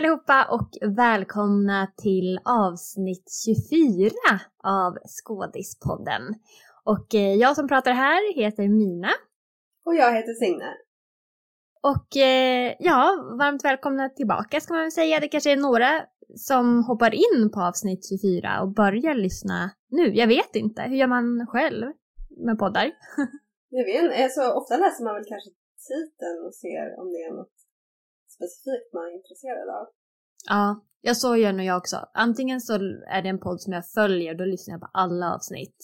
allihopa och välkomna till avsnitt 24 av Skådispodden. Och eh, jag som pratar här heter Mina. Och jag heter Signe. Och eh, ja, varmt välkomna tillbaka ska man väl säga. Det kanske är några som hoppar in på avsnitt 24 och börjar lyssna nu. Jag vet inte, hur gör man själv med poddar? jag vet inte, alltså, ofta läser man väl kanske titeln och ser om det är något specifikt man är intresserad av. Ja, jag så gör nog jag också. Antingen så är det en podd som jag följer, då lyssnar jag på alla avsnitt.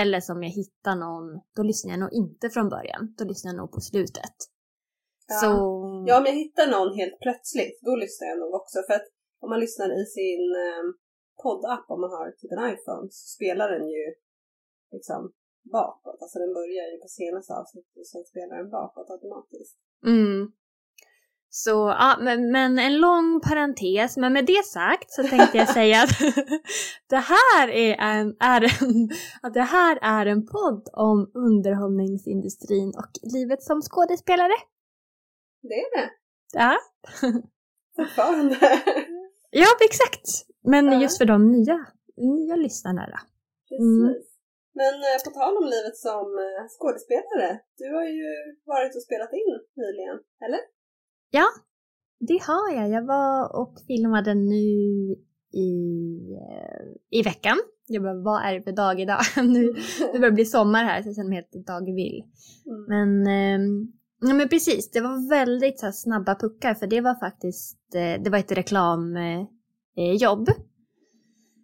Eller som jag hittar någon, då lyssnar jag nog inte från början. Då lyssnar jag nog på slutet. Ja. Så... ja, om jag hittar någon helt plötsligt, då lyssnar jag nog också. För att om man lyssnar i sin eh, poddapp, om man har typ en iPhone, så spelar den ju liksom bakåt. Alltså den börjar ju på senaste avsnittet och sen spelar den bakåt automatiskt. Mm. Så ja, men, men, en lång parentes, men med det sagt så tänkte jag säga att det här är en, är en, att det här är en podd om underhållningsindustrin och livet som skådespelare. Det är det. Ja. Fortfarande. ja, exakt. Men ja. just för de nya, nya lyssnarna då. Mm. Men eh, på tal om livet som eh, skådespelare, du har ju varit och spelat in nyligen, eller? Ja, det har jag. Jag var och filmade nu i, eh, i veckan. Jag bara, vad är det för dag idag? nu, det börjar bli sommar här så jag känner mig helt dagvill. Mm. Men, eh, ja, men precis, det var väldigt så här, snabba puckar för det var faktiskt, eh, det var ett reklamjobb. Eh,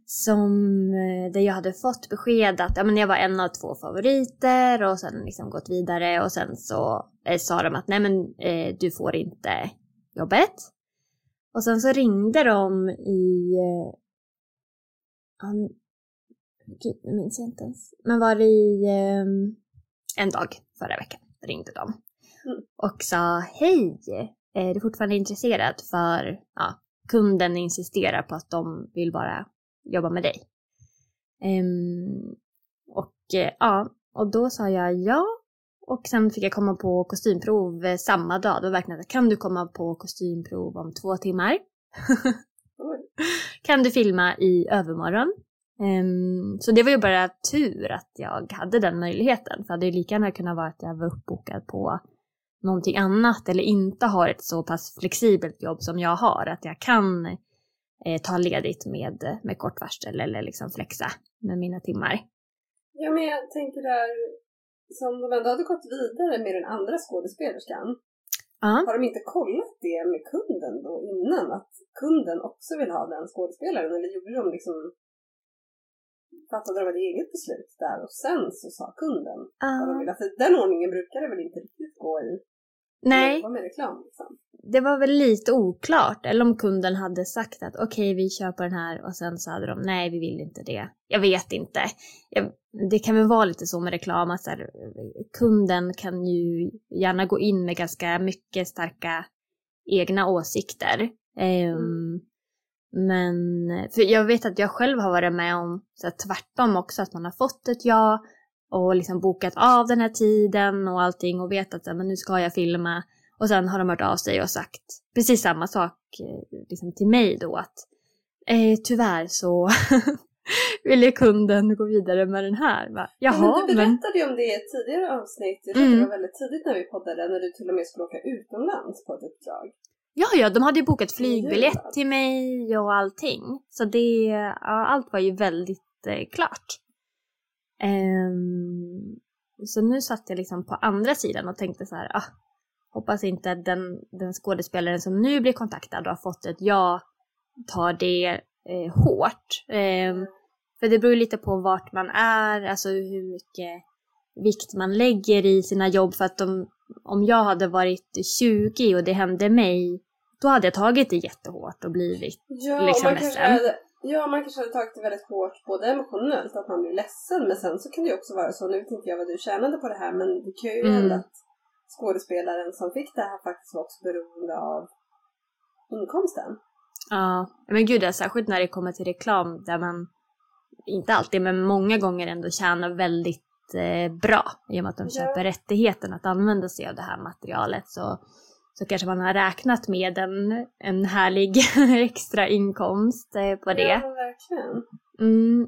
som, där jag hade fått besked att ja, men jag var en av två favoriter och sen liksom gått vidare och sen så eh, sa de att nej men eh, du får inte jobbet. Och sen så ringde de i... Eh, an, gud, nu minns jag inte ens. Men var det i eh, en dag förra veckan ringde de. Mm. Och sa hej, är du fortfarande intresserad? För ja, kunden insisterar på att de vill bara jobba med dig. Um, och uh, ja, och då sa jag ja. Och sen fick jag komma på kostymprov eh, samma dag. Var verkligen kan du komma på kostymprov om två timmar? kan du filma i övermorgon? Um, så det var ju bara tur att jag hade den möjligheten. För det hade ju lika gärna kunnat vara att jag var uppbokad på någonting annat eller inte har ett så pass flexibelt jobb som jag har. Att jag kan eh, ta ledigt med, med kort varsel eller liksom flexa med mina timmar. Ja, men jag tänker där, som de ändå hade gått vidare med den andra skådespelerskan, uh. har de inte kollat det med kunden då innan? Att kunden också vill ha den skådespelaren? Eller gjorde de liksom fattade de ett eget beslut där och sen så sa kunden uh. vad de ville? Alltså, den ordningen brukar det väl inte riktigt gå i? Nej. Med reklam, liksom det var väl lite oklart. Eller om kunden hade sagt att okej, okay, vi på den här och sen så hade de nej, vi vill inte det. Jag vet inte. Jag, det kan väl vara lite så med reklam att här, kunden kan ju gärna gå in med ganska mycket starka egna åsikter. Um, men för jag vet att jag själv har varit med om så här, tvärtom också, att man har fått ett ja och liksom bokat av den här tiden och allting och vet att men nu ska jag filma och sen har de hört av sig och sagt precis samma sak eh, liksom till mig då att eh, tyvärr så ville kunden gå vidare med den här. Va? Jaha, men du berättade men... ju om det i ett tidigare avsnitt, jag tror mm. det var väldigt tidigt när vi poddade, när du till och med skulle åka utomlands på ett uppdrag. Ja, ja, de hade ju bokat flygbiljett till mig och allting. Så det, ja, allt var ju väldigt eh, klart. Um, så nu satt jag liksom på andra sidan och tänkte så här, ah, hoppas inte att den, den skådespelaren som nu blir kontaktad och har fått ett ja tar det eh, hårt. Eh, för det beror ju lite på vart man är, alltså hur mycket vikt man lägger i sina jobb. För att de, om jag hade varit 20 och det hände mig, då hade jag tagit det jättehårt och blivit ja, liksom man ledsen. Hade, ja, man kanske hade tagit det väldigt hårt både emotionellt, att man blir ledsen, men sen så kan det ju också vara så, nu vet inte jag vad du tjänade på det här, men det kan ju mm. hända att skådespelaren som fick det här faktiskt var också beroende av inkomsten. Ja, men gud, särskilt när det kommer till reklam där man inte alltid, men många gånger ändå tjänar väldigt eh, bra i och med att de köper ja. rättigheten att använda sig av det här materialet så, så kanske man har räknat med en, en härlig extra inkomst eh, på det. Ja, verkligen. Mm,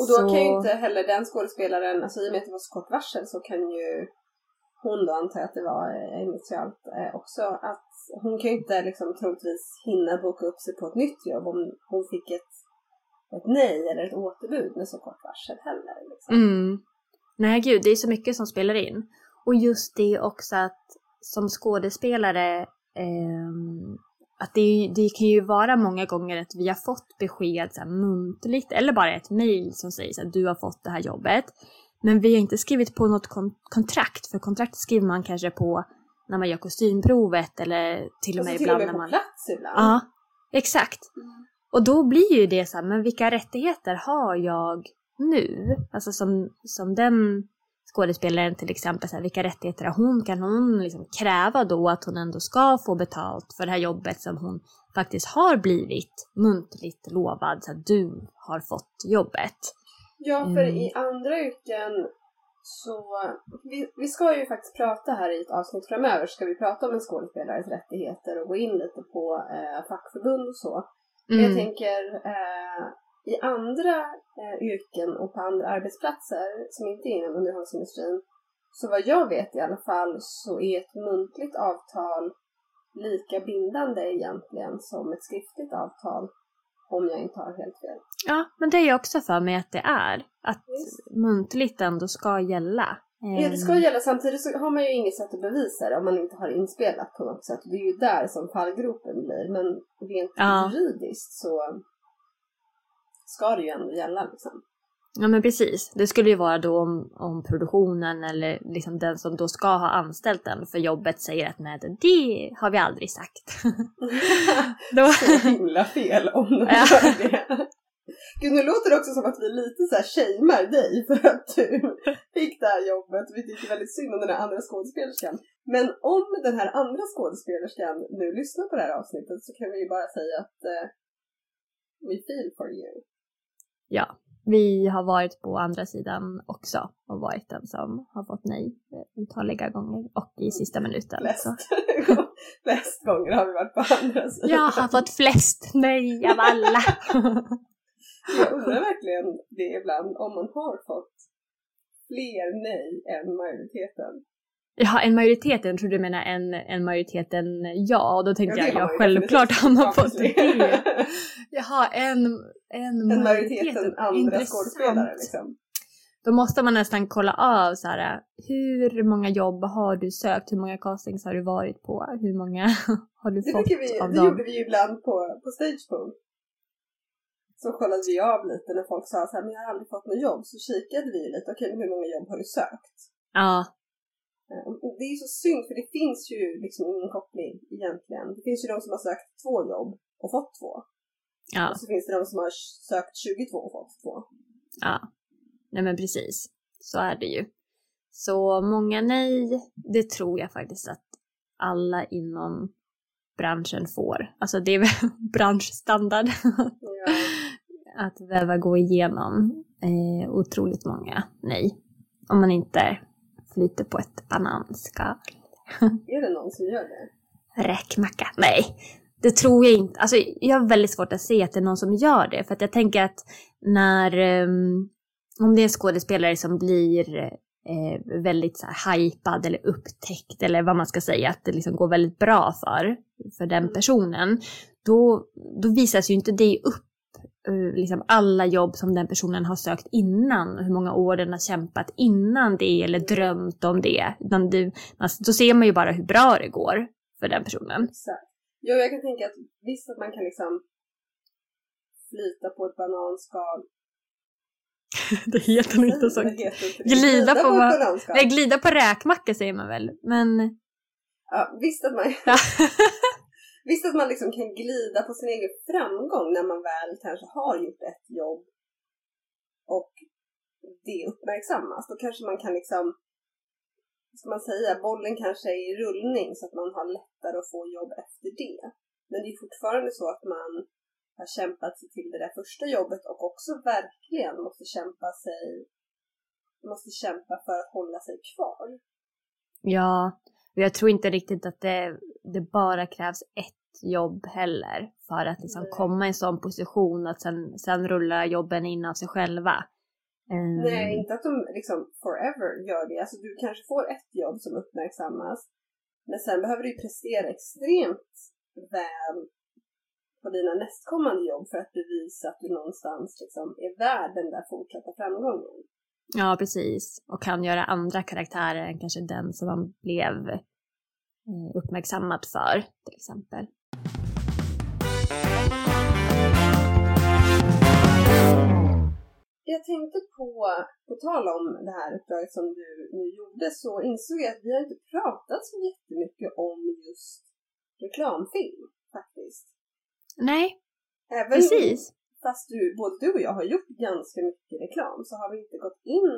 och då så... kan ju inte heller den skådespelaren, alltså i och med att det var så kort varsel så kan ju hon då antar jag att det var eh, initialt eh, också, att hon kan ju inte liksom troligtvis hinna boka upp sig på ett nytt jobb om hon fick ett, ett nej eller ett återbud med så kort varsel heller. Liksom. Mm. Nej gud, det är så mycket som spelar in. Och just det också att som skådespelare eh, att det, det, kan ju vara många gånger att vi har fått besked så här, muntligt eller bara ett mail som säger att du har fått det här jobbet. Men vi har inte skrivit på något kon kontrakt, för kontrakt skriver man kanske på när man gör kostymprovet eller till och med ibland till och med när man... på plats ibland? Ja, exakt. Mm. Och då blir ju det så här, men vilka rättigheter har jag nu? Alltså som, som den skådespelaren till exempel, så här, vilka rättigheter har hon? Kan hon liksom kräva då att hon ändå ska få betalt för det här jobbet som hon faktiskt har blivit muntligt lovad, så att du har fått jobbet? Ja, för mm. i andra yrken så, vi, vi ska ju faktiskt prata här i ett avsnitt framöver, ska vi prata om en skådespelares rättigheter och gå in lite på eh, fackförbund och så. Mm. Jag tänker, eh, i andra eh, yrken och på andra arbetsplatser som inte är inom underhållsindustrin, så vad jag vet i alla fall så är ett muntligt avtal lika bindande egentligen som ett skriftligt avtal. Om jag inte har helt fel. Ja, men det är jag också för mig att det är. Att yes. muntligt ändå ska gälla. Ja, det ska ehm. gälla. Samtidigt så har man ju inget sätt att bevisa det om man inte har inspelat på något sätt. Det är ju där som fallgropen blir. Men rent ja. juridiskt så ska det ju ändå gälla liksom. Ja men precis. Det skulle ju vara då om, om produktionen eller liksom den som då ska ha anställt den för jobbet säger att nej det har vi aldrig sagt. då... Så himla fel om de gör det. Gud nu låter det också som att vi lite så här shamear dig för att du fick det här jobbet. Vi tycker väldigt synd om den här andra skådespelerskan. Men om den här andra skådespelerskan nu lyssnar på det här avsnittet så kan vi ju bara säga att uh, we feel for you. Ja, vi har varit på andra sidan också och varit den som har fått nej otaliga gånger och i sista minuten. Flest, flest gånger har vi varit på andra sidan. Jag har fått flest nej av alla. Jag undrar verkligen det ibland, om man har fått fler nej än majoriteten. Ja, en majoritet, jag tror du menar en, en majoriteten ja, och då tänkte ja, jag, ja självklart har man fått det. Jaha, en, en, en majoriteten andra skådespelare liksom. Då måste man nästan kolla av så här, hur många jobb har du sökt, hur många castings har du varit på, hur många har du det fått vi, av det dem? Det gjorde vi ju ibland på, på Stagepool. Så kollade vi av lite när folk sa så här, men jag har aldrig fått något jobb, så kikade vi lite, okej men hur många jobb har du sökt? Ja. Eh, det är ju så synd för det finns ju liksom ingen koppling egentligen. Det finns ju de som har sökt två jobb och fått två. Ja. Och så finns det de som har sökt 22 och fått två. Ja, nej men precis. Så är det ju. Så många nej, det tror jag faktiskt att alla inom branschen får. Alltså det är väl branschstandard. Ja. att behöva gå igenom eh, otroligt många nej. Om man inte flyter på ett bananskal. är det någon som gör det? Räkmacka? Nej, det tror jag inte. Alltså jag har väldigt svårt att se att det är någon som gör det. För att jag tänker att när, um, om det är en skådespelare som blir eh, väldigt så här, hypad eller upptäckt eller vad man ska säga, att det liksom går väldigt bra för, för den mm. personen, då, då visas ju inte det upp liksom alla jobb som den personen har sökt innan, hur många år den har kämpat innan det eller drömt om det. Utan det alltså, då ser man ju bara hur bra det går för den personen. Exakt. Jo, jag kan tänka att visst att man kan liksom flyta på ett bananskal. det heter nog inte så. Glida, på, på nej, glida på räkmacka säger man väl, men... Ja, visst att man... Visst att man liksom kan glida på sin egen framgång när man väl kanske har gjort ett jobb och det uppmärksammas. Då kanske man kan liksom, ska man säga, bollen kanske är i rullning så att man har lättare att få jobb efter det. Men det är fortfarande så att man har kämpat sig till det där första jobbet och också verkligen måste kämpa sig måste kämpa för att hålla sig kvar. Ja, och jag tror inte riktigt att det, det bara krävs ett jobb heller för att liksom komma i en sån position att sen, sen rullar jobben in av sig själva. Um... Nej, inte att de liksom forever gör det. Alltså du kanske får ett jobb som uppmärksammas men sen behöver du prestera extremt väl på dina nästkommande jobb för att bevisa att du någonstans liksom är värd den där fortsatta framgången. Ja, precis. Och kan göra andra karaktärer än kanske den som man blev eh, uppmärksammad för, till exempel. Jag tänkte på, på tal om det här uppdraget som du nu gjorde, så insåg jag att vi har inte pratat så jättemycket om just reklamfilm faktiskt. Nej, Även precis. Fast du, både du och jag har gjort ganska mycket reklam så har vi inte gått in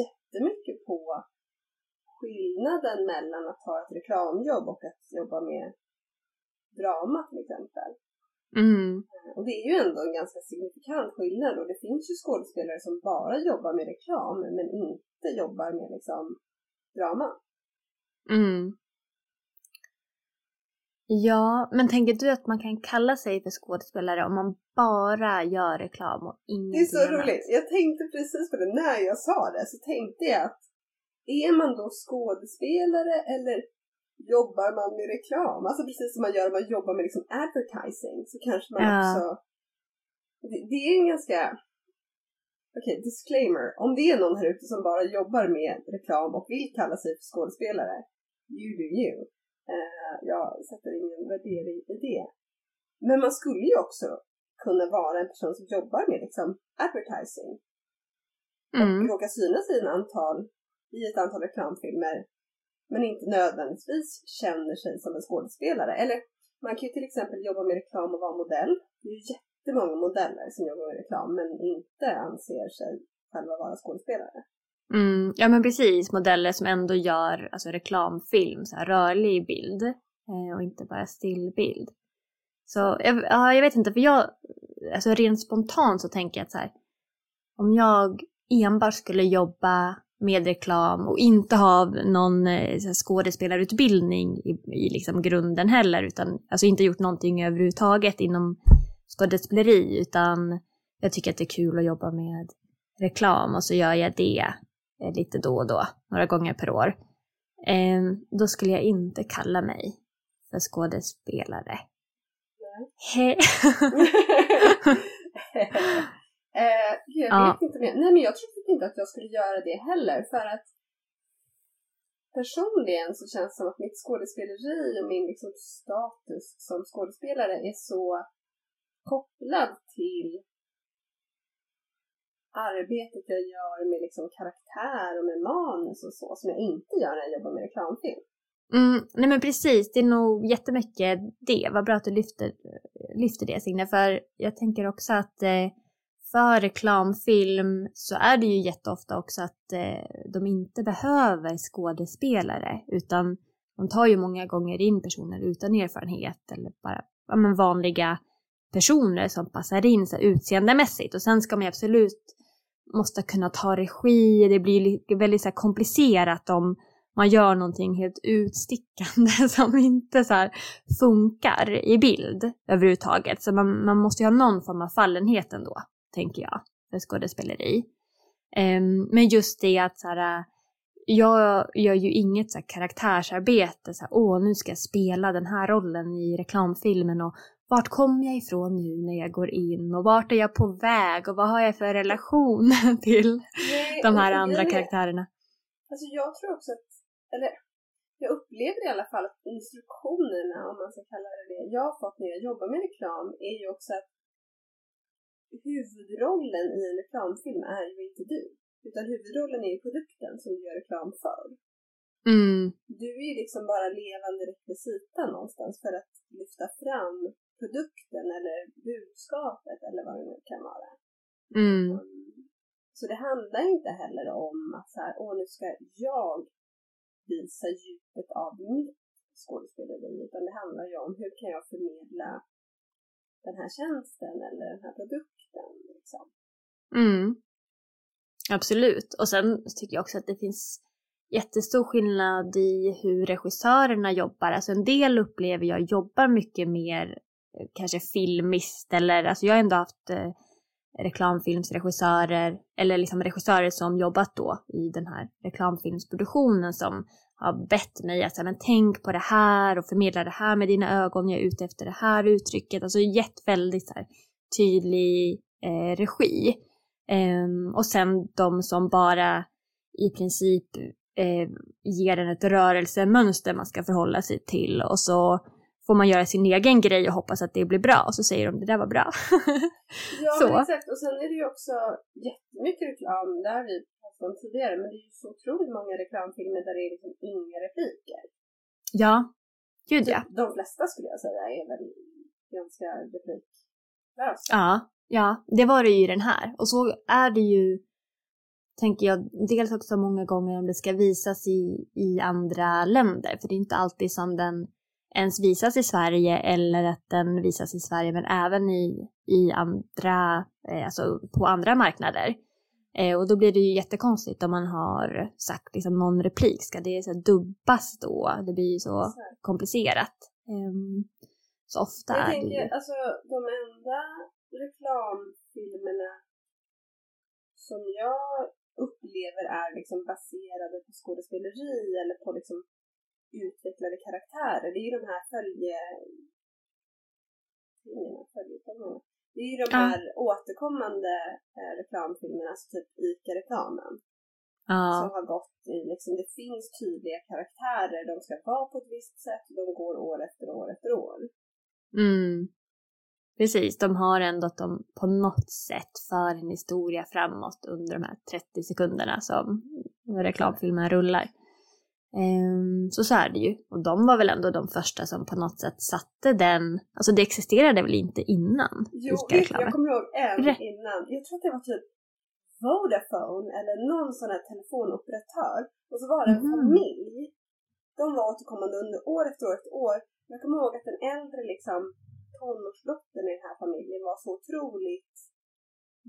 jättemycket på skillnaden mellan att ha ett reklamjobb och att jobba med drama till exempel. Mm. Och det är ju ändå en ganska signifikant skillnad och det finns ju skådespelare som bara jobbar med reklam men inte jobbar med liksom drama. Mm. Ja, men tänker du att man kan kalla sig för skådespelare om man bara gör reklam och ingenting Det är så annat? roligt. Jag tänkte precis på det när jag sa det så tänkte jag att är man då skådespelare eller jobbar man med reklam? Alltså precis som man gör om man jobbar med liksom advertising så kanske man ja. också det, det, är en ganska Okej, okay, disclaimer. Om det är någon här ute som bara jobbar med reklam och vill kalla sig för skådespelare, you do you. Eh, jag sätter ingen värdering i det. Men man skulle ju också kunna vara en person som jobbar med liksom advertising. Mm. Och råka synas i, en antal, i ett antal reklamfilmer men inte nödvändigtvis känner sig som en skådespelare. Eller man kan ju till exempel jobba med reklam och vara modell. Det är ju jättemånga modeller som jobbar med reklam men inte anser sig själva vara skådespelare. Mm, ja men precis, modeller som ändå gör alltså, reklamfilm, så här, rörlig bild eh, och inte bara stillbild. Så jag, ja, jag vet inte, för jag, alltså rent spontant så tänker jag att så här, om jag enbart skulle jobba med reklam och inte ha någon eh, så här, skådespelarutbildning i, i liksom grunden heller, utan alltså inte gjort någonting överhuvudtaget inom skådespeleri, utan jag tycker att det är kul att jobba med reklam och så gör jag det lite då och då, några gånger per år. Eh, då skulle jag inte kalla mig för skådespelare. Nej. eh, jag ja. vet inte mer. Nej men jag tror inte att jag skulle göra det heller för att personligen så känns det som att mitt skådespeleri och min liksom status som skådespelare är så kopplad till arbetet jag gör med liksom karaktär och med manus och så som jag inte gör när jag jobbar med reklamfilm. Mm, nej men precis, det är nog jättemycket det. Vad bra att du lyfter, lyfter det Signe, för jag tänker också att eh, för reklamfilm så är det ju jätteofta också att eh, de inte behöver skådespelare utan de tar ju många gånger in personer utan erfarenhet eller bara ja, men vanliga personer som passar in så utseendemässigt och sen ska man ju absolut måste kunna ta regi, det blir väldigt så komplicerat om man gör någonting helt utstickande som inte så funkar i bild överhuvudtaget. Så man, man måste ju ha någon form av fallenhet ändå, tänker jag, för skådespeleri. Um, men just det att så här, jag gör ju inget så här karaktärsarbete, så här, åh nu ska jag spela den här rollen i reklamfilmen och vart kommer jag ifrån nu när jag går in och vart är jag på väg och vad har jag för relation till Nej, de här andra jag, karaktärerna? Alltså jag tror också att, eller jag upplever i alla fall att instruktionerna, om man ska kalla det det, jag har fått när jag jobbar med reklam är ju också att huvudrollen i en reklamfilm är ju inte du. Utan huvudrollen är ju produkten som du gör reklam för. Mm. Du är ju liksom bara levande rekvisita någonstans för att lyfta fram produkten eller budskapet eller vad det nu kan vara. Mm. Så det handlar inte heller om att så här, åh nu ska jag visa djupet av mitt skådespeleri utan det handlar ju om hur kan jag förmedla den här tjänsten eller den här produkten. Liksom. Mm. Absolut. Och sen tycker jag också att det finns jättestor skillnad i hur regissörerna jobbar. Alltså en del upplever jag jobbar mycket mer Eh, kanske filmiskt eller alltså jag har ändå haft eh, reklamfilmsregissörer eller liksom regissörer som jobbat då i den här reklamfilmsproduktionen som har bett mig att men tänk på det här och förmedla det här med dina ögon, jag är ute efter det här uttrycket. Alltså gett väldigt så här, tydlig eh, regi. Um, och sen de som bara i princip eh, ger en ett rörelsemönster man ska förhålla sig till och så får man göra sin egen grej och hoppas att det blir bra och så säger de det där var bra. ja så. exakt och sen är det ju också jättemycket reklam, det har vi pratat om tidigare, men det är ju så otroligt många reklamfilmer där det är liksom inga repliker. Ja, gud ja. De flesta skulle jag säga är väl ganska repliklösa. Ja, ja, det var det ju i den här och så är det ju tänker jag dels också många gånger om det ska visas i, i andra länder för det är inte alltid som den ens visas i Sverige eller att den visas i Sverige men även i, i andra, eh, alltså på andra marknader. Eh, och då blir det ju jättekonstigt om man har sagt liksom någon replik, ska det så dubbas då? Det blir ju så Exakt. komplicerat. Eh, så ofta jag är tänker, det ju... alltså de enda reklamfilmerna som jag upplever är liksom baserade på skådespeleri eller på liksom utvecklade karaktärer. Det är ju de här följe... Det är ju de här ja. återkommande eh, reklamfilmerna, alltså typ ICA-reklamen. Ja. Som har gått i liksom, det finns tydliga karaktärer, de ska vara på ett visst sätt, de går år efter år efter år. Mm. Precis, de har ändå att de på något sätt för en historia framåt under de här 30 sekunderna som reklamfilmen rullar. Um, så så är det ju. Och de var väl ändå de första som på något sätt satte den, alltså det existerade väl inte innan? Jo, jag kommer ihåg en Re innan, jag tror att det var typ Vodafone eller någon sån här telefonoperatör. Och så var det en mm. familj. De var återkommande under år efter år efter år. Jag kommer ihåg att den äldre liksom tonårsdottern i den här familjen var så otroligt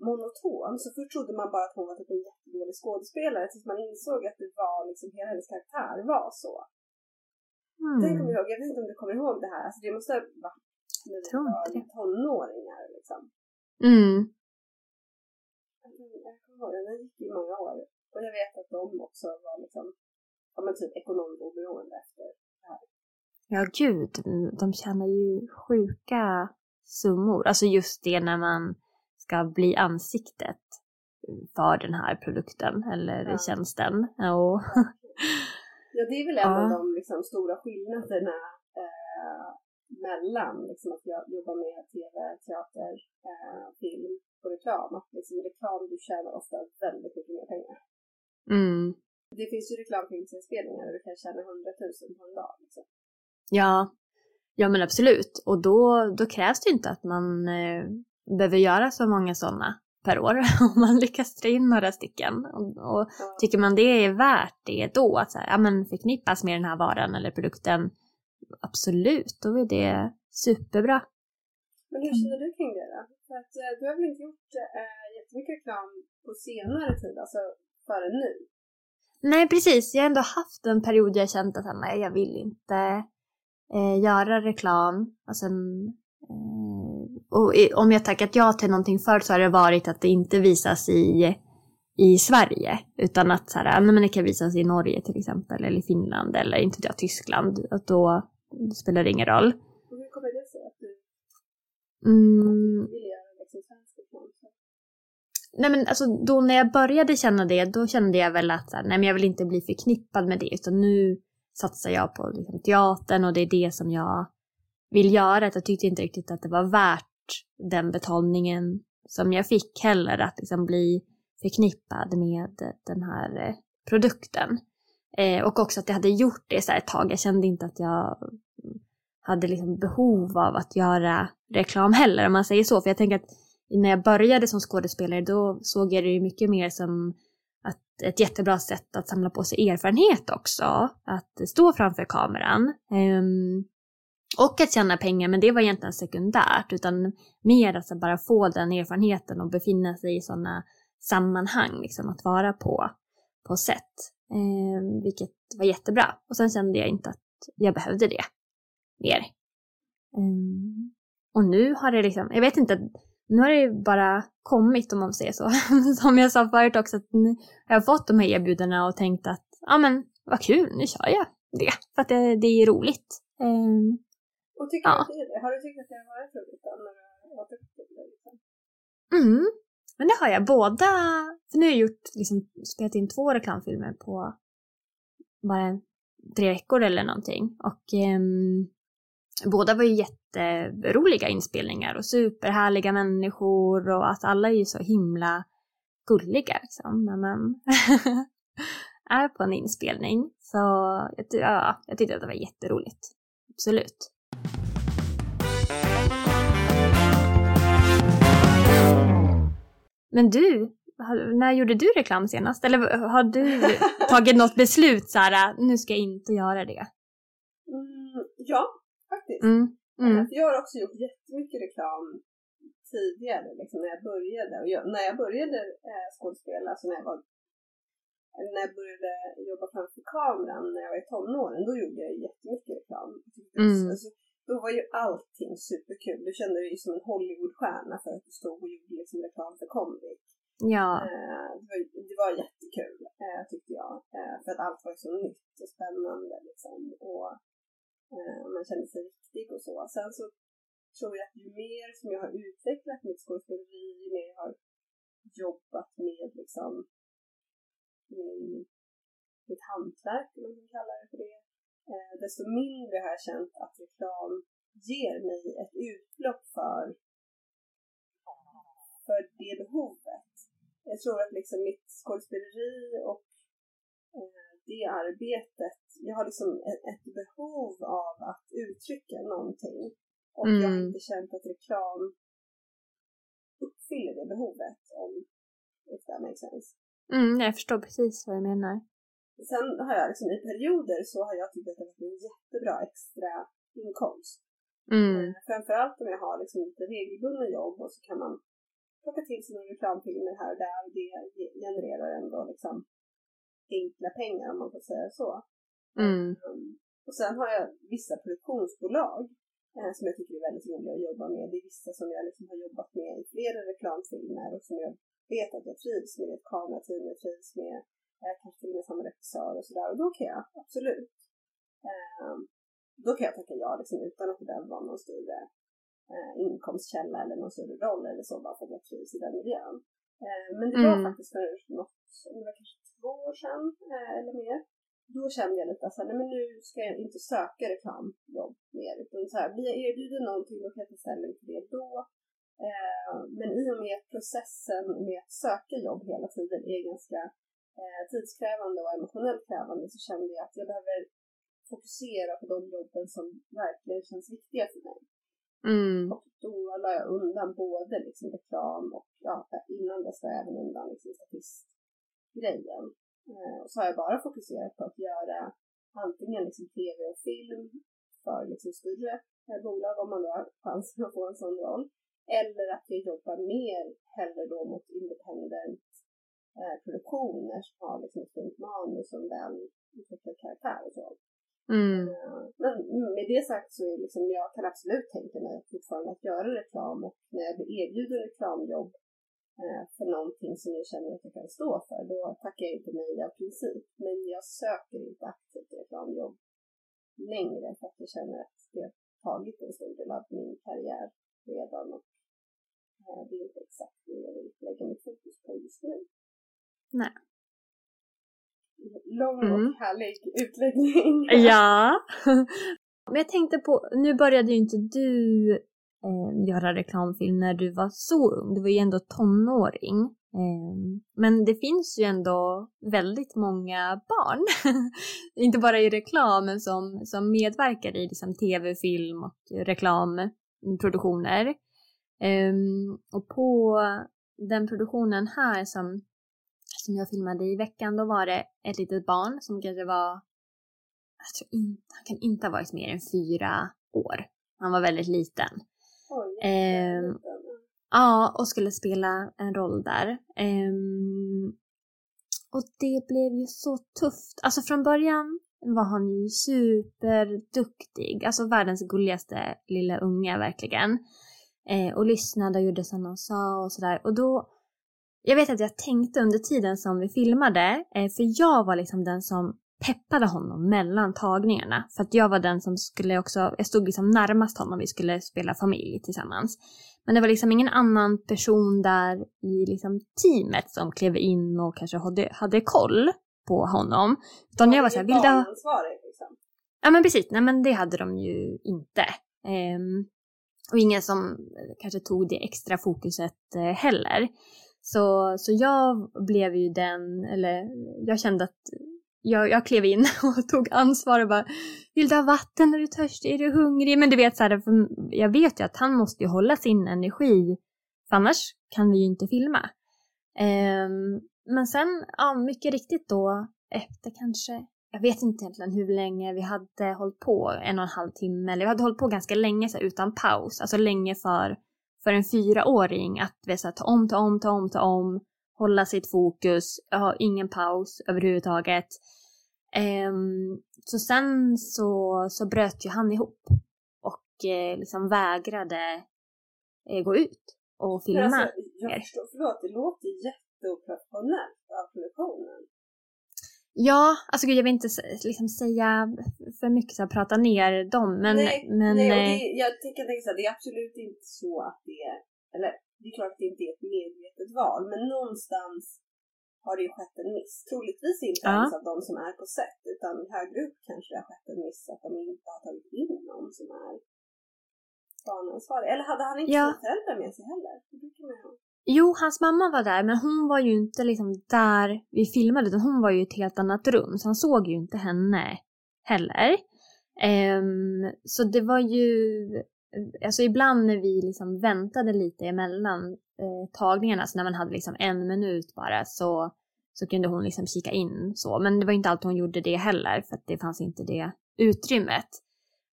monoton. Så först trodde man bara att hon var typ en jättedålig skådespelare tills man insåg att det var liksom, hela hennes karaktär var så. Mm. Det kommer jag ihåg, jag vet inte om du kommer ihåg det här, alltså det måste ha varit när vi var tonåringar liksom. Mm. Jag kommer ihåg den, den gick i många år. Och jag vet att de också var liksom, ja men typ ekonomiskt oberoende efter det här. Ja gud, de tjänar ju sjuka summor. Alltså just det när man ska bli ansiktet för den här produkten eller ja. tjänsten. Och ja, det är väl en ja. av de liksom, stora skillnaderna eh, mellan liksom, att jag jobbar med tv, teater, eh, film och reklam. Att liksom, reklam, du tjänar ofta väldigt mycket mer pengar. Mm. Det finns ju reklamfilmsinspelningar där du kan tjäna hundratusen på en dag. Liksom. Ja, ja men absolut. Och då, då krävs det inte att man eh, behöver göra så många sådana per år om man lyckas dra in några stycken. Och, och tycker man det är värt det då, att så här, ja, men förknippas med den här varan eller produkten, absolut, då är det superbra. Men hur känner du kring det då? För att eh, du har väl inte gjort äh, jättemycket reklam på senare tid, alltså före nu? Nej, precis. Jag har ändå haft en period jag känt att nej, jag vill inte eh, göra reklam. Alltså en, och om jag tackat ja till någonting förut så har det varit att det inte visas i, i Sverige. Utan att så här, men det kan visas i Norge till exempel, eller i Finland, eller inte jag, Tyskland. Att då spelar det ingen roll. hur kommer det sig att du mm. vill göra liksom Nej men alltså då när jag började känna det, då kände jag väl att nej men jag vill inte bli förknippad med det. Utan nu satsar jag på liksom, teatern och det är det som jag vill göra. Jag tyckte inte riktigt att det var värt den betalningen som jag fick heller att liksom bli förknippad med den här eh, produkten. Eh, och också att jag hade gjort det så ett tag. Jag kände inte att jag hade liksom behov av att göra reklam heller om man säger så. För jag tänker att när jag började som skådespelare då såg jag det ju mycket mer som att ett jättebra sätt att samla på sig erfarenhet också. Att stå framför kameran. Um, och att tjäna pengar, men det var egentligen sekundärt, utan mer att bara få den erfarenheten och befinna sig i sådana sammanhang, liksom att vara på, på sätt. Eh, vilket var jättebra. Och sen kände jag inte att jag behövde det mer. Eh, och nu har det liksom, jag vet inte, nu har det bara kommit om man säger så. Som jag sa förut också, att nu har jag fått de här erbjudandena och tänkt att ja men vad kul, nu kör jag det. För att det, det är roligt. Um, och tycker ja. du det? Har du tyckt att det har varit roligt då, när du har till det? Liksom? Mm, men det har jag. Båda, för nu har jag gjort, liksom, spelat in två reklamfilmer på bara tre veckor eller någonting. Och um, båda var ju jätteroliga inspelningar och superhärliga människor och att alla är ju så himla gulliga liksom när man är på en inspelning. Så ja, jag tyckte att det var jätteroligt. Absolut. Men du, när gjorde du reklam senast? Eller har du tagit något beslut så här, nu ska jag inte göra det? Mm, ja, faktiskt. Mm. Mm. Jag har också gjort jättemycket reklam tidigare, liksom när jag började. Och jag, när jag började eh, skådespela, alltså när jag, var, när jag började jobba framför kameran när jag var i tonåren, då gjorde jag jättemycket reklam. Mm. Alltså, då var ju allting superkul. Du kände dig som en Hollywoodstjärna för att du stod och gjorde liksom reklam för Comvik. Ja. Eh, det, var, det var jättekul eh, tyckte jag. Eh, för att allt var så nytt och spännande liksom. Och Eh, man känner sig viktig och så. Sen så tror jag att ju mer som jag har utvecklat mitt skådespeleri, ju mer jag har jobbat med liksom min, mitt hantverk, om man kan kalla det för det, eh, desto mindre har jag känt att reklam ger mig ett utlopp för, för det behovet. Jag tror att liksom mitt skådespeleri och eh, det arbetet, jag har liksom ett, ett behov av att uttrycka någonting och mm. jag har mm. inte känt att reklam uppfyller det behovet om if that makes sense. Mm, jag förstår precis vad du menar. Sen har jag liksom i perioder så har jag tyckt att det har varit en jättebra extra inkomst. Mm. Eh, framförallt om jag har liksom lite regelbundna jobb och så kan man plocka till sig några reklamfilmer här och där och det genererar ändå liksom enkla pengar om man får säga så. Mm. Um, och sen har jag vissa produktionsbolag eh, som jag tycker är väldigt roliga att jobba med. Det är vissa som jag liksom har jobbat med i flera reklamfilmer och som jag vet att jag trivs med. Ett kamerateam jag trivs med. Jag kanske till och med samma regissör och sådär. Och då kan jag absolut eh, då kan jag tacka ja liksom, utan att det behöver vara någon större eh, inkomstkälla eller någon större roll eller så bara för att jag trivs i den miljön. Eh, men det var mm. faktiskt för något, det var kanske två år sedan eh, eller mer. Då kände jag lite att men nu ska jag inte söka reklamjobb mer. Utan så här, blir jag erbjuden någonting då kan jag ta ställning till det då. Eh, men i och med att processen med att söka jobb hela tiden är ganska eh, tidskrävande och emotionellt krävande så kände jag att jag behöver fokusera på de jobben som verkligen känns viktiga för mig. Mm. Och då la jag undan både liksom reklam och ja, innan dess la jag även undan liksom statist grejen. Eh, och så har jag bara fokuserat på att göra antingen liksom tv och film för liksom större bolag om man då har chansen att få en sån roll. Eller att jag jobbar mer hellre då mot independent eh, produktioner som har liksom ett fint manus och en väl utvecklad karaktär och så. Mm. Eh, men med det sagt så är liksom, jag kan absolut tänka mig fortfarande att göra reklam och när jag blir erbjuden reklamjobb Eh, för någonting som jag känner att jag kan stå för, då tackar jag inte nej av princip. Men jag söker inte aktivt reklamjobb längre för att jag känner att det har tagit en stor del av min karriär redan och eh, det är inte exakt det jag vill lägga mitt fokus på just nu. Nej. Lång och mm. härlig utläggning. ja. Men jag tänkte på, nu började ju inte du eh, göra reklamfilm när du var så ung. Du var ju ändå tonåring. Eh, men det finns ju ändå väldigt många barn, inte bara i reklam, som, som medverkar i liksom, tv, film och reklamproduktioner. Eh, och på den produktionen här som, som jag filmade i veckan, då var det ett litet barn som kanske var, jag tror inte, han kan inte ha varit mer än fyra år. Han var väldigt liten. Eh, ja, och skulle spela en roll där. Eh, Och det blev ju så tufft. Alltså från början var han ju superduktig. Alltså världens gulligaste lilla unge verkligen. Eh, och lyssnade och gjorde som de sa och sådär. Och då, jag vet att jag tänkte under tiden som vi filmade, eh, för jag var liksom den som peppade honom mellan tagningarna. För att jag var den som skulle också, jag stod liksom närmast honom, vi skulle spela familj tillsammans. Men det var liksom ingen annan person där i liksom teamet som klev in och kanske hade, hade koll på honom. Utan jag var såhär, vill du... Liksom. Ja men precis, nej men det hade de ju inte. Um, och ingen som kanske tog det extra fokuset uh, heller. Så, så jag blev ju den, eller jag kände att jag, jag klev in och tog ansvar och bara Vill du ha vatten? Är du törstig? Är du hungrig? Men du vet så här, jag vet ju att han måste ju hålla sin energi för annars kan vi ju inte filma. Um, men sen, ja mycket riktigt då efter kanske, jag vet inte egentligen hur länge vi hade hållit på, en och en halv timme, eller vi hade hållit på ganska länge så här, utan paus, alltså länge för, för en fyraåring att vi så här, ta om, ta om, ta om, ta om, hålla sitt fokus, ha ingen paus överhuvudtaget. Um, så sen så, så bröt ju han ihop och eh, liksom vägrade eh, gå ut och filma. Alltså, jag förstår, förlåt, det låter jätteoprofessionellt av produktionen. Ja, alltså gud jag vill inte liksom säga för mycket så här, prata ner dem men... Nej, men, nej och det, jag tänker, här, det är absolut inte så att det är, eller det är klart att det inte är ett medvetet val men någonstans har det ju skett en miss. Troligtvis inte ja. ens av de som är på set utan högre upp kanske det har skett en miss att de inte har tagit in någon som är barnansvarig. Eller hade han inte ja. sina föräldrar med sig heller? Det brukar man. Jo, hans mamma var där, men hon var ju inte liksom där vi filmade, utan hon var ju i ett helt annat rum, så han såg ju inte henne heller. Um, så det var ju, alltså ibland när vi liksom väntade lite emellan eh, tagningarna, så när man hade liksom en minut bara, så, så kunde hon liksom kika in så. Men det var inte alltid hon gjorde det heller, för att det fanns inte det utrymmet.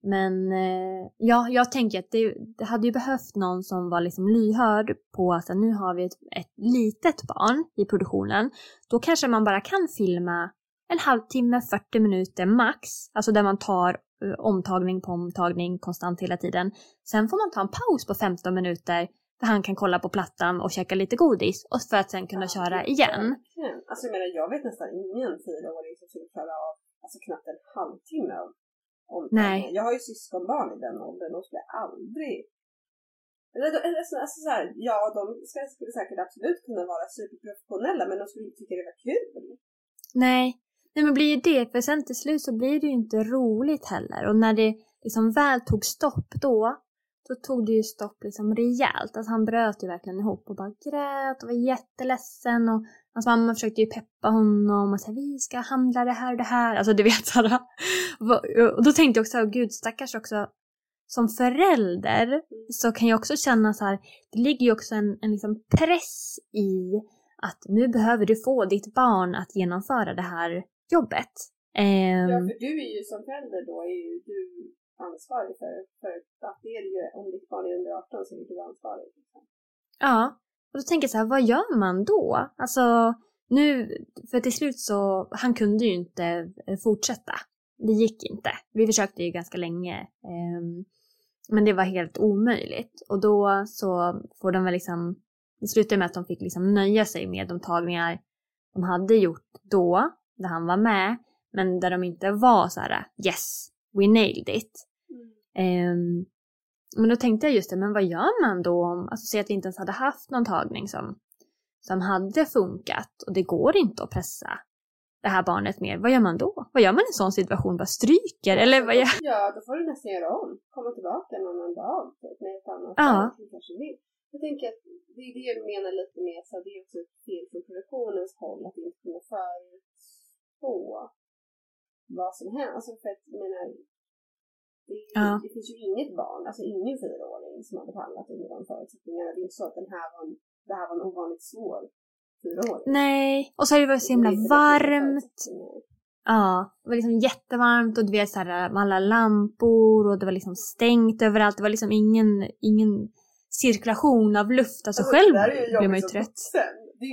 Men eh, ja, jag tänker att det, det, hade ju behövt någon som var liksom lyhörd på att nu har vi ett, ett litet barn i produktionen. Då kanske man bara kan filma en halvtimme, 40 minuter max. Alltså där man tar uh, omtagning på omtagning konstant hela tiden. Sen får man ta en paus på 15 minuter där han kan kolla på plattan och käka lite godis och för att sen kunna ja, köra igen. Alltså jag menar, jag vet nästan ingen fyraåring som skulle klara av alltså knappt en halvtimme av Nej. Jag har ju syskonbarn i den åldern och skulle aldrig eller, eller så, alltså så här, ja, de ska, skulle säkert absolut kunna vara superprofessionella men de skulle inte tycka det var kul. Nej, Nej men blir ju det, för sen till slut så blir det ju inte roligt heller. Och när det liksom väl tog stopp då, då tog det ju stopp liksom rejält. Alltså han bröt ju verkligen ihop och bara grät och var jätteledsen. Och hans mamma försökte ju peppa honom och säga vi ska handla det här och det här. Alltså du vet såhär. Och då tänkte jag också, gud stackars också. Som förälder så kan jag också känna så här, det ligger ju också en, en liksom press i att nu behöver du få ditt barn att genomföra det här jobbet. Um, ja, för du är ju som förälder då, är ju du ansvarig för, för att det är ju, om ditt barn är under 18 så är du ansvarig. Liksom. Ja, och då tänker jag så här, vad gör man då? Alltså, nu, för till slut så, han kunde ju inte eh, fortsätta. Det gick inte. Vi försökte ju ganska länge. Eh, men det var helt omöjligt. Och då så får de väl liksom, det slutade med att de fick liksom nöja sig med de tagningar de hade gjort då, där han var med. Men där de inte var så här, yes, we nailed it. Um, men då tänkte jag just det, men vad gör man då om, alltså säg att vi inte ens hade haft någon tagning som, som hade funkat och det går inte att pressa det här barnet mer. Vad gör man då? Vad gör man i en sån situation? Bara stryker? Eller vad gör... Ja, då får du nästan göra om. Komma tillbaka en annan dag typ, med ett annat ja. kanske vill. Jag tänker att det är det jag menar lite med, så det är också ett fel från produktionens håll att inte kunna förutspå vad som händer. Alltså för att, jag menar, det, ja. det finns ju inget barn, alltså ingen fyraåring som hade pallat under de förutsättningarna. Det är inte så att den här var en, det här var en ovanligt svår fyraåring. Nej, och så har det varit så himla varmt. Ja, det var liksom jättevarmt och du vet såhär med alla lampor och det var liksom stängt överallt. Det var liksom ingen, ingen cirkulation av luft. Alltså, alltså själv blir man ju trött.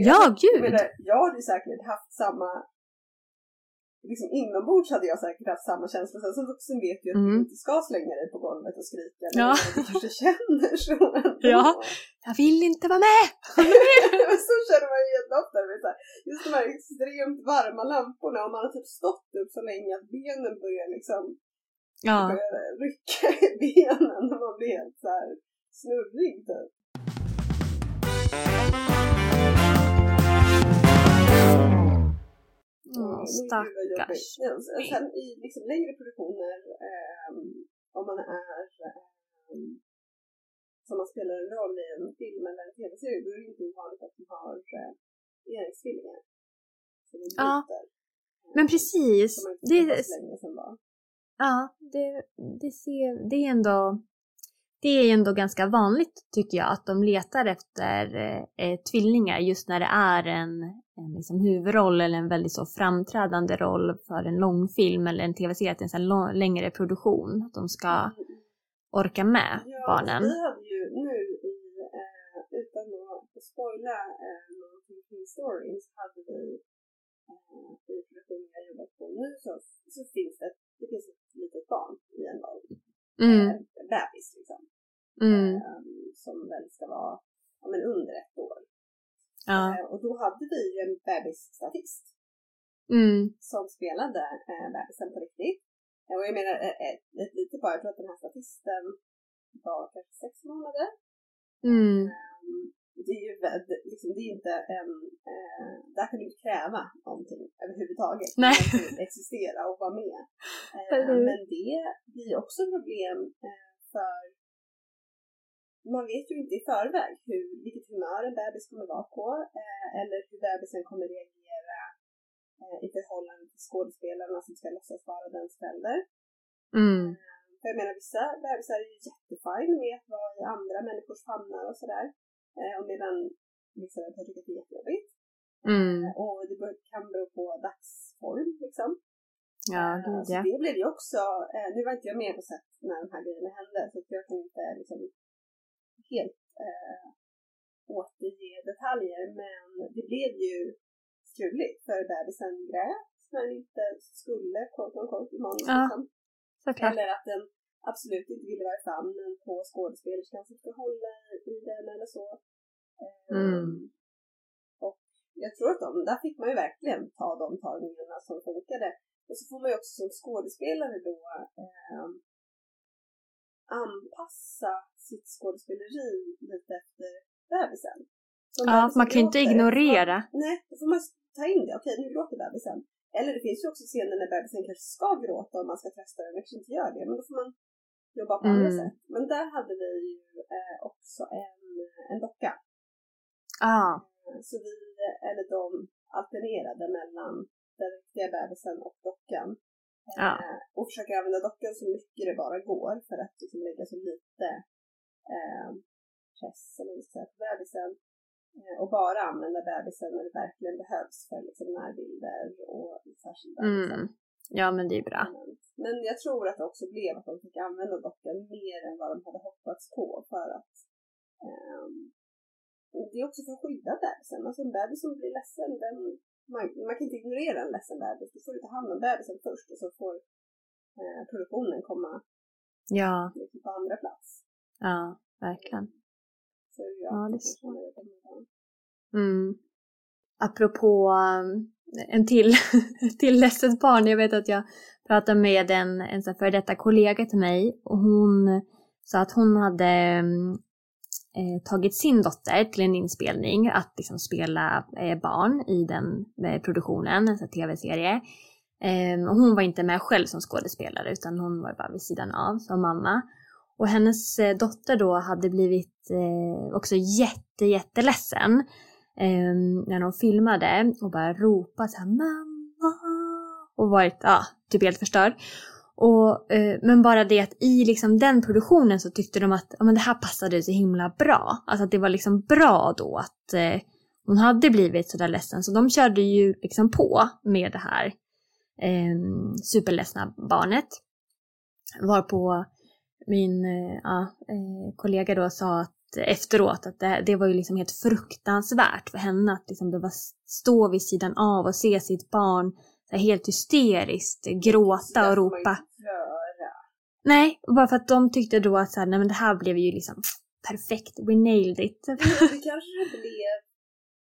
Ja, gud! Jag, menar, jag hade säkert haft samma liksom inombords hade jag säkert haft samma känsla. Sen som vuxen vet ju att mm. du inte ska slänga dig på golvet och skrika. Ja. Du kanske känner så. Ja, jag vill inte vara med! så känner man ju jätteofta. Just de här extremt varma lamporna och man har typ stått upp så länge att benen börjar liksom ja. börjar rycka i benen och man blir helt så här snurrig typ. Mm, stackars ja, Sen i liksom längre produktioner, eh, om man är eh, som man spelar en roll i en film eller en tv-serie, då är det inte ovanligt att man har eh. Ja, men precis. Det, ja, det, det, ser, det är ändå det är ändå ganska vanligt tycker jag att de letar efter eh, tvillingar just när det är en, en liksom huvudroll eller en väldigt så framträdande roll för en långfilm eller en tv-serie, en lång, längre produktion. Att de ska orka med ja, barnen. Vi hade ju nu i, eh, utan att spoila eh, någonting kring storyn, så hade vi eh, i produktionen jag jobbat på nu så, så finns det, det finns ett litet barn i en roll. Mm. Eh, bebis liksom. Mm. Eh, som väl ska vara ja, men under. Ja. Eh, och då hade vi ju en bebisstatist. Mm. Som spelade eh, bebisen på riktigt. Eh, och jag menar ett, litet barn, jag tror att den här statisten var kanske sex månader. Mm. Det är ju liksom, det är inte en, eh, där kan du inte kräva någonting överhuvudtaget. Nej. Existera och vara med. Eh, men det blir också problem eh, för man vet ju inte i förväg hur, vilket humör en bebis kommer vara på eh, eller hur bebisen kommer reagera eh, i förhållande till skådespelarna som ska låtsas vara dens förälder. Mm. Eh, för jag menar vissa bebisar är ju jättefine med att vara i andra människors famnar och sådär. Eh, och medan vissa bebisar tycker att det är jättejobbigt. Mm. Eh, och det kan bero på dagsform liksom. Ja, eh, ja. Så det blev ju också, nu var inte jag med på sätt när de här grejerna hände så jag kan inte liksom helt eh, återge detaljer men det blev ju struligt för bebisen grät när den inte skulle quote on quote i manus. Ja, liksom. Eller att den absolut inte ville vara i famnen på skådespelerskan som ska hålla i den eller så. Eh, mm. Och jag tror att de, där fick man ju verkligen ta de tagningarna som funkade. Och så får man ju också som skådespelare då eh, anpassa sitt skådespeleri lite efter bebisen. Som ja, man kan ju inte ignorera. nej, då får man ta in det. Okej, nu gråter bebisen. Eller det finns ju också scener när bebisen kanske ska gråta och man ska trösta den och inte gör det. Men då får man jobba på mm. andra sätt. Men där hade vi ju eh, också en, en docka. Ah. Så vi, eller de alternerade mellan den riktiga bebisen och dockan. Ja. Eh, och försöker använda dockan så mycket det bara går för att liksom lägga så lite eh, press eller säga, på bebisen. Eh, och bara använda bebisen när det verkligen behövs för liksom närbilder och särskilda mm. Liksom. Ja men det är bra. Men jag tror att det också blev att de fick använda dockan mer än vad de hade hoppats på för att um, det är också för att skydda bebisen. Alltså en bebis som blir ledsen, den, man, man kan inte ignorera en ledsen bebis. Du får ta hand om bebisen först och så får eh, produktionen komma ja. liksom på andra plats. Ja, verkligen. Så ja, ja det är så. Mm. Apropå um, en till, till ledset barn. Jag vet att jag pratade med en, en före detta kollega till mig och hon sa att hon hade um, eh, tagit sin dotter till en inspelning att liksom spela eh, barn i den eh, produktionen, en tv-serie. Ehm, och hon var inte med själv som skådespelare utan hon var bara vid sidan av som mamma. Och hennes eh, dotter då hade blivit eh, också jätte, jätteledsen ehm, när de filmade och bara ropat så här mamma och varit ja, typ helt förstörd. Och, eh, men bara det att i liksom den produktionen så tyckte de att ja, men det här passade så himla bra. Alltså att det var liksom bra då att eh, hon hade blivit sådär ledsen. Så de körde ju liksom på med det här eh, superledsna barnet. Varpå min eh, eh, kollega då sa att efteråt att det, det var ju liksom helt fruktansvärt för henne att liksom behöva stå vid sidan av och se sitt barn helt hysteriskt gråta och ropa. Nej, bara för att de tyckte då att så här, nej men det här blev ju liksom perfekt, we nailed it. det kanske det blev,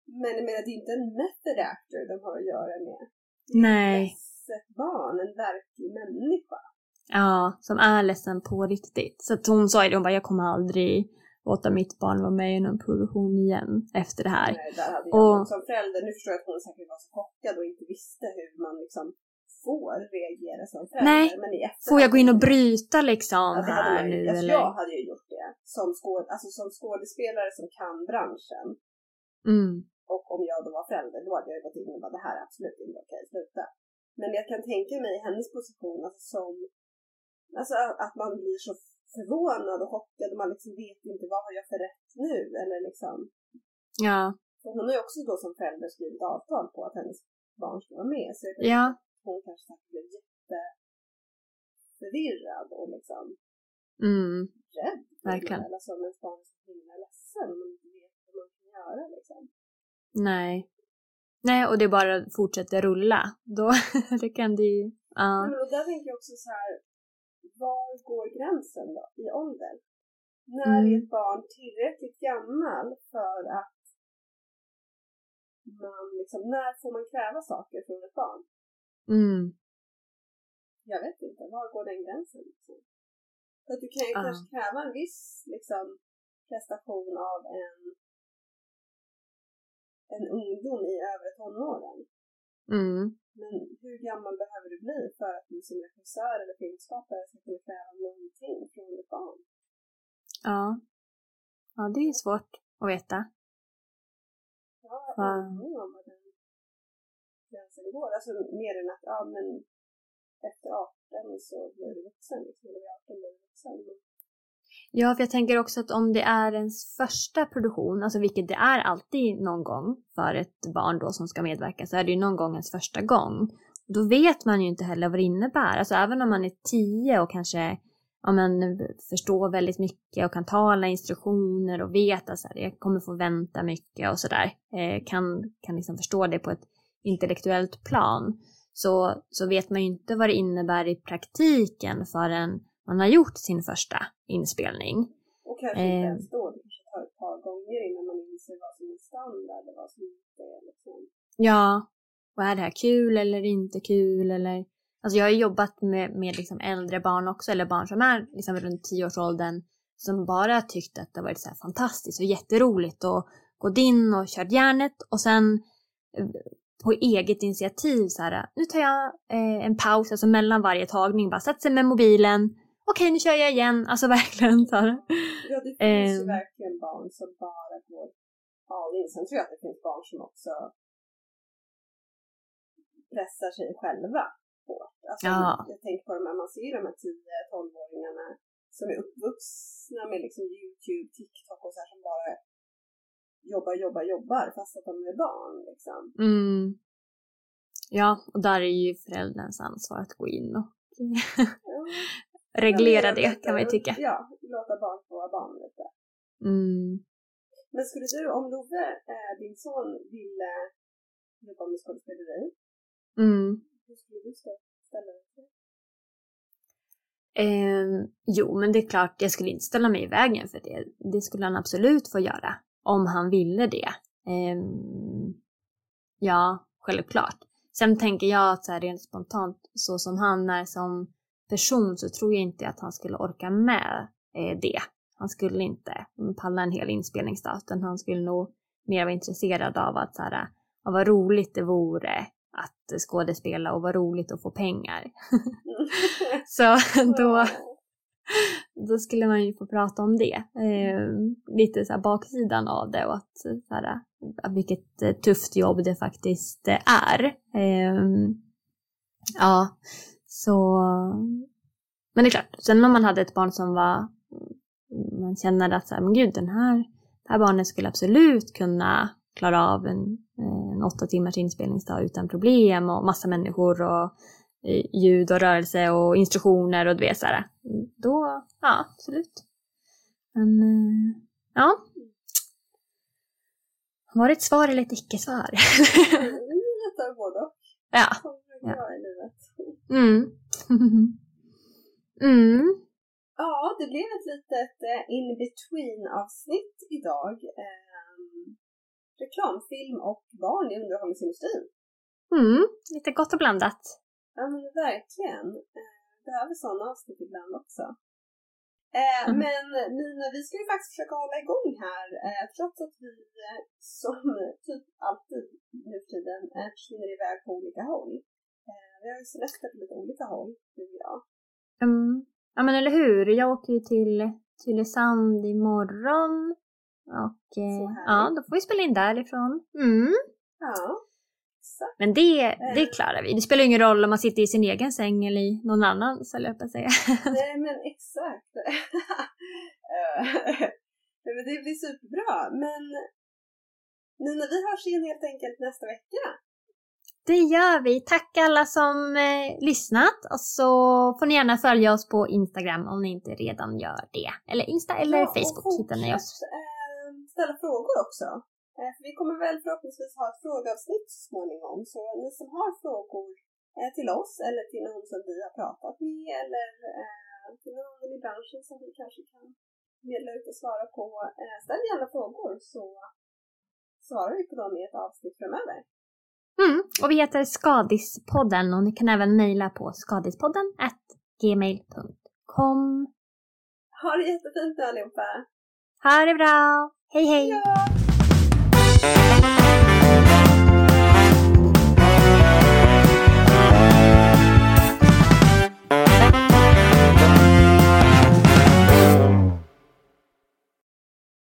men jag menar det är inte en method actor de har att göra med. Nej. ett barn, en verklig människa. Ja, som är ledsen på riktigt. Så att hon sa ju det, hon bara, jag kommer aldrig låta mitt barn vara med i någon produktion igen efter det här. Nej, där hade jag och, som förälder, nu förstår jag att hon säkert var så chockad och inte visste hur man liksom får reagera som förälder. Nej, men i får jag gå in och bryta liksom ja, här nu alltså, eller? Jag hade ju gjort det som, skåd, alltså, som skådespelare som kan branschen. Mm. Och om jag då var förälder, då hade jag gått in och bara det här är absolut inte okej, sluta. Men jag kan tänka mig hennes position alltså, som, alltså att man blir så förvånad och chockad och man liksom vet inte vad har jag för rätt nu eller liksom. Ja. För hon har ju också då som förälder skrivit avtal på att hennes barn ska vara med. Så jag ja. hon kanske blev jätteförvirrad och liksom mm. rädd. Verkligen. Eller som ens barn är så himla ledsen och inte vet vad man kan göra liksom. Nej. Nej, och det bara fortsätter rulla. Då det kan det ju... Ja. Men och där tänker jag också så här, var går gränsen då i ålder? När mm. är ett barn tillräckligt gammal för att man liksom, när får man kräva saker från ett barn? Mm. Jag vet inte, var går den gränsen? Liksom? För att du kan ju uh. kanske kräva en viss liksom, prestation av en, en ungdom i övre tonåren. Mm. Men hur gammal behöver du bli för att du som regissör eller filmskapare ska kunna kräva någonting från ett barn? Ja. Ja, det är svårt att veta. Ja, jag har ingen om vad den gränsen går. Alltså mer än att, ja men efter 18 så blir du vuxen, liksom. Eller vid 18 blir du vuxen. Men... Ja, för jag tänker också att om det är ens första produktion, alltså vilket det är alltid någon gång för ett barn då som ska medverka, så är det ju någon gång ens första gång. Då vet man ju inte heller vad det innebär. Alltså även om man är tio och kanske ja, men, förstår väldigt mycket och kan ta alla instruktioner och vet att så jag kommer få vänta mycket och sådär. Eh, kan, kan liksom förstå det på ett intellektuellt plan. Så, så vet man ju inte vad det innebär i praktiken förrän man har gjort sin första inspelning. Och kanske inte eh, ens då, det kanske tar ett par gånger innan man inser vad som är standard och vad som inte är liksom. Ja, och är det här kul eller inte kul eller Alltså jag har jobbat med, med liksom äldre barn också, eller barn som är liksom runt tioårsåldern som bara tyckte att det varit så fantastiskt och jätteroligt och gått in och kört järnet och sen eh, på eget initiativ så här, nu tar jag eh, en paus, alltså mellan varje tagning, bara sätter sig med mobilen, okej nu kör jag igen, alltså verkligen så här. Ja, det finns ju ehm. verkligen barn som bara går all in. Sen tror jag att det finns barn som också pressar sig själva hårt. Alltså, ja. Jag tänker på de här, man ser ju de här 10-12-åringarna som är uppvuxna med liksom YouTube, TikTok och så här som bara jobbar, jobbar, jobbar fast att de är barn liksom. Mm. Ja, och där är ju förälderns ansvar att gå in och reglera det kan man ju tycka. Ja, låta barn få vara barn lite. Mm. Men skulle du, om Love, eh, din son, ville jobba med skådespeleri, mm. hur skulle du ställa dig till eh, Jo, men det är klart, jag skulle inte ställa mig i vägen för det. Det skulle han absolut få göra, om han ville det. Eh, ja, självklart. Sen tänker jag att så här rent spontant, så som han är som person så tror jag inte att han skulle orka med eh, det. Han skulle inte palla en hel inspelningsdag utan han skulle nog mer vara intresserad av att så här, ja, vad roligt det vore att skådespela och vad roligt att få pengar. så då, då skulle man ju få prata om det. Eh, lite så baksidan av det och att, så här, vilket tufft jobb det faktiskt är. Eh, ja, så men det är klart, sen om man hade ett barn som var, man känner att så här, men gud, den här, det här barnet skulle absolut kunna klara av en, en åtta timmars inspelningsdag utan problem och massa människor och eh, ljud och rörelse och instruktioner och du vet så här, då, ja absolut. Men, eh, Ja. Var det ett svar eller ett icke-svar? Jag tar både. Ja. ja. Mm. mm. Ja, det blev ett litet eh, in-between avsnitt idag. Um, reklamfilm och barn i underhållningsindustrin. Mm, lite gott och blandat. Ja men verkligen. Uh, behöver sådana avsnitt ibland också. Eh, mm. Men Nina, vi ska ju faktiskt försöka hålla igång här eh, trots att vi eh, som typ alltid nu för tiden eh, försvinner iväg på olika håll. Eh, vi har ju semester på lite olika håll, du och jag. Mm. Ja men eller hur, jag åker ju till Tylösand imorgon och eh, ja, då får vi spela in därifrån. Mm. Ja. Exakt. Men det, det eh. klarar vi. Det spelar ingen roll om man sitter i sin egen säng eller i någon annans, eller jag på säga. Nej, men exakt. men det blir superbra. Men Nina, vi hörs igen helt enkelt nästa vecka. Det gör vi. Tack alla som eh, lyssnat och så får ni gärna följa oss på Instagram om ni inte redan gör det. Eller Insta eller ja, Facebook hittar ni oss. Eh, ställa frågor också. För vi kommer väl förhoppningsvis ha ett frågeavsnitt så småningom. Så ni som har frågor eh, till oss eller till någon som vi har pratat med eller till någon i branschen som vi kanske kan medla ut och svara på. Ställ gärna frågor så svarar vi på dem i ett avsnitt framöver. Mm. Och vi heter Skadispodden och ni kan även mejla på skadispodden gmail.com. Ha det jättefint allihopa! Ha det bra! Hej hej! Ja.